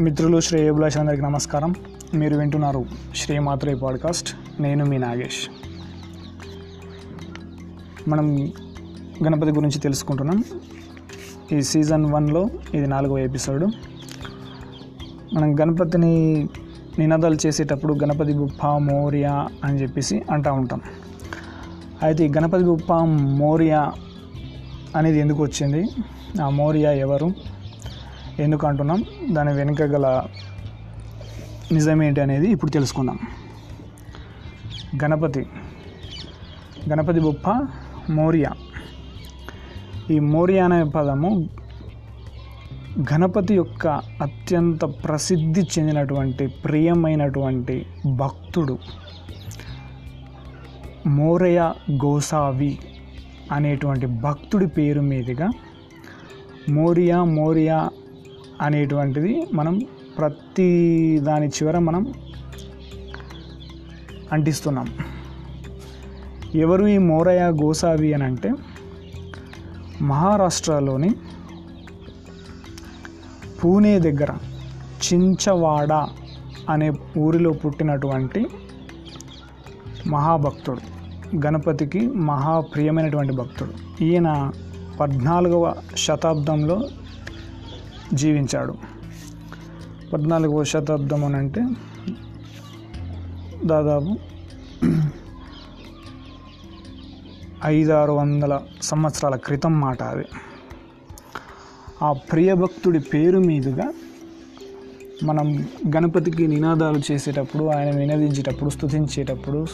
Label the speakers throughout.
Speaker 1: మిత్రులు శ్రేయభిలాష్ అందరికీ నమస్కారం. మీరు వింటున్నారు శ్రీమాత్రే పాడ్కాస్ట్. నేను మీ నాగేష్. మనం గణపతి గురించి తెలుసుకుంటున్నాం. ఈ సీజన్ వన్లో ఇది నాలుగవ ఎపిసోడు. మనం గణపతిని నినాదాలు చేసేటప్పుడు గణపతి బుప్ప మోరియా అని చెప్పేసి అంటూ ఉంటాం. అయితే ఈ గణపతి బుప్ప మోరియా అనేది ఎందుకు వచ్చింది? ఆ మోరియా ఎవరు? ఎందుకు అంటున్నాం దాని వెనుక గల నిజమేంటి అనేది ఇప్పుడు తెలుసుకుందాం. గణపతి. గణపతి బొప్ప మోరియా. ఈ మోరియా అనే పదము గణపతి యొక్క అత్యంత ప్రసిద్ధి చెందినటువంటి ప్రియమైనటువంటి భక్తుడు మోరయ గోసావి అనేటువంటి భక్తుడి పేరు మీదుగా మోరియా మోరియా అనేటువంటిది మనం ప్రతి దాని చివర మనం అంటిస్తున్నాం. ఎవరు ఈ మోరయ్య గోసావి అని అంటే మహారాష్ట్రలోని పూణే దగ్గర చించవాడ అనే ఊరిలో పుట్టినటువంటి మహాభక్తుడు. గణపతికి మహాప్రియమైనటువంటి భక్తుడు. ఈయన పద్నాలుగవ శతాబ్దంలో జీవించాడు. పద్నాలుగవ శతాబ్దం అని అంటే దాదాపు ఐదారు వందల సంవత్సరాల క్రితం మాట అది. ఆ ప్రియభక్తుడి పేరు మీదుగా మనం గణపతికి నినాదాలు చేసేటప్పుడు ఆయన వినదించేటప్పుడు స్తుతించేటప్పుడు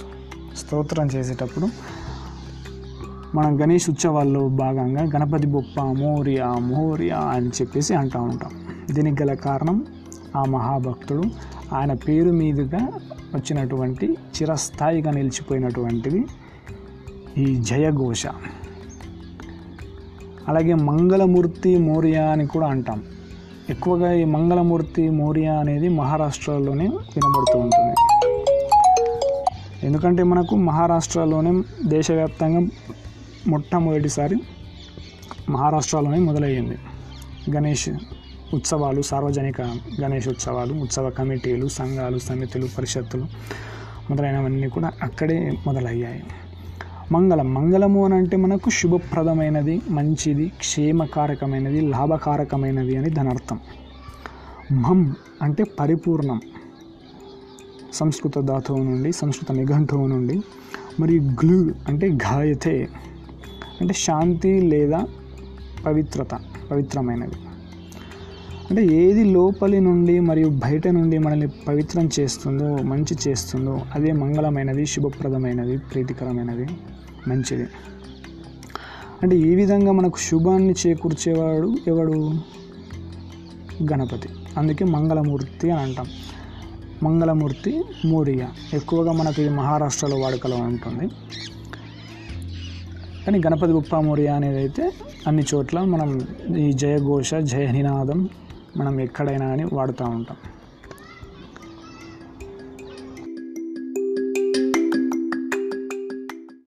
Speaker 1: స్తోత్రం చేసేటప్పుడు మనం గణేష్ ఉత్సవాల్లో భాగంగా గణపతి బొప్ప మోరియా మోరియా అని చెప్పేసి అంటూ ఉంటాం. దీనికి గల కారణం ఆ మహాభక్తుడు. ఆయన పేరు మీదుగా వచ్చినటువంటి చిరస్థాయిగా నిలిచిపోయినటువంటిది ఈ జయఘోష. అలాగే మంగళమూర్తి మోరియా అని కూడా అంటాం. ఎక్కువగా ఈ మంగళమూర్తి మోరియా అనేది మహారాష్ట్రలోనే వినబడుతూ ఉంటుంది. ఎందుకంటే మనకు మహారాష్ట్రలోనే దేశవ్యాప్తంగా మొట్టమొదటిసారి మహారాష్ట్రలోనే మొదలయ్యింది. గణేష్ ఉత్సవాలు సార్వజనిక గణేష్ ఉత్సవాలు ఉత్సవ కమిటీలు సంఘాలు సమితులు పరిషత్తులు మొదలైనవన్నీ కూడా అక్కడే మొదలయ్యాయి. మంగళం మంగళము అని అంటే మనకు శుభప్రదమైనది మంచిది క్షేమకారకమైనది లాభకారకమైనది అని ధనర్థం. మం అంటే పరిపూర్ణం. సంస్కృత ధాతువు నుండి సంస్కృత నిఘంటువు నుండి మరియు గ్లూ అంటే గాయతే అంటే శాంతి లేదా పవిత్రత పవిత్రమైనది. అంటే ఏది లోపలి నుండి మరియు బయట నుండి మనల్ని పవిత్రం చేస్తుందో మంచి చేస్తుందో అదే మంగళమైనది శుభప్రదమైనది ప్రీతికరమైనది మంచిది. అంటే ఈ విధంగా మనకు శుభాన్ని చేకూర్చేవాడు ఎవడు? గణపతి. అందుకే మంగళమూర్తి అని అంటాం. మంగళమూర్తి మోరియా. ఎక్కువగా మనకు ఇది మహారాష్ట్రలో వాడుకలో ఉంటుంది. కానీ గణపతి గుప్ప మోరియా అనేది అయితే అన్ని చోట్ల మనం ఈ జయఘోష జయ నినాదం మనం ఎక్కడైనా అని వాడుతూ ఉంటాం.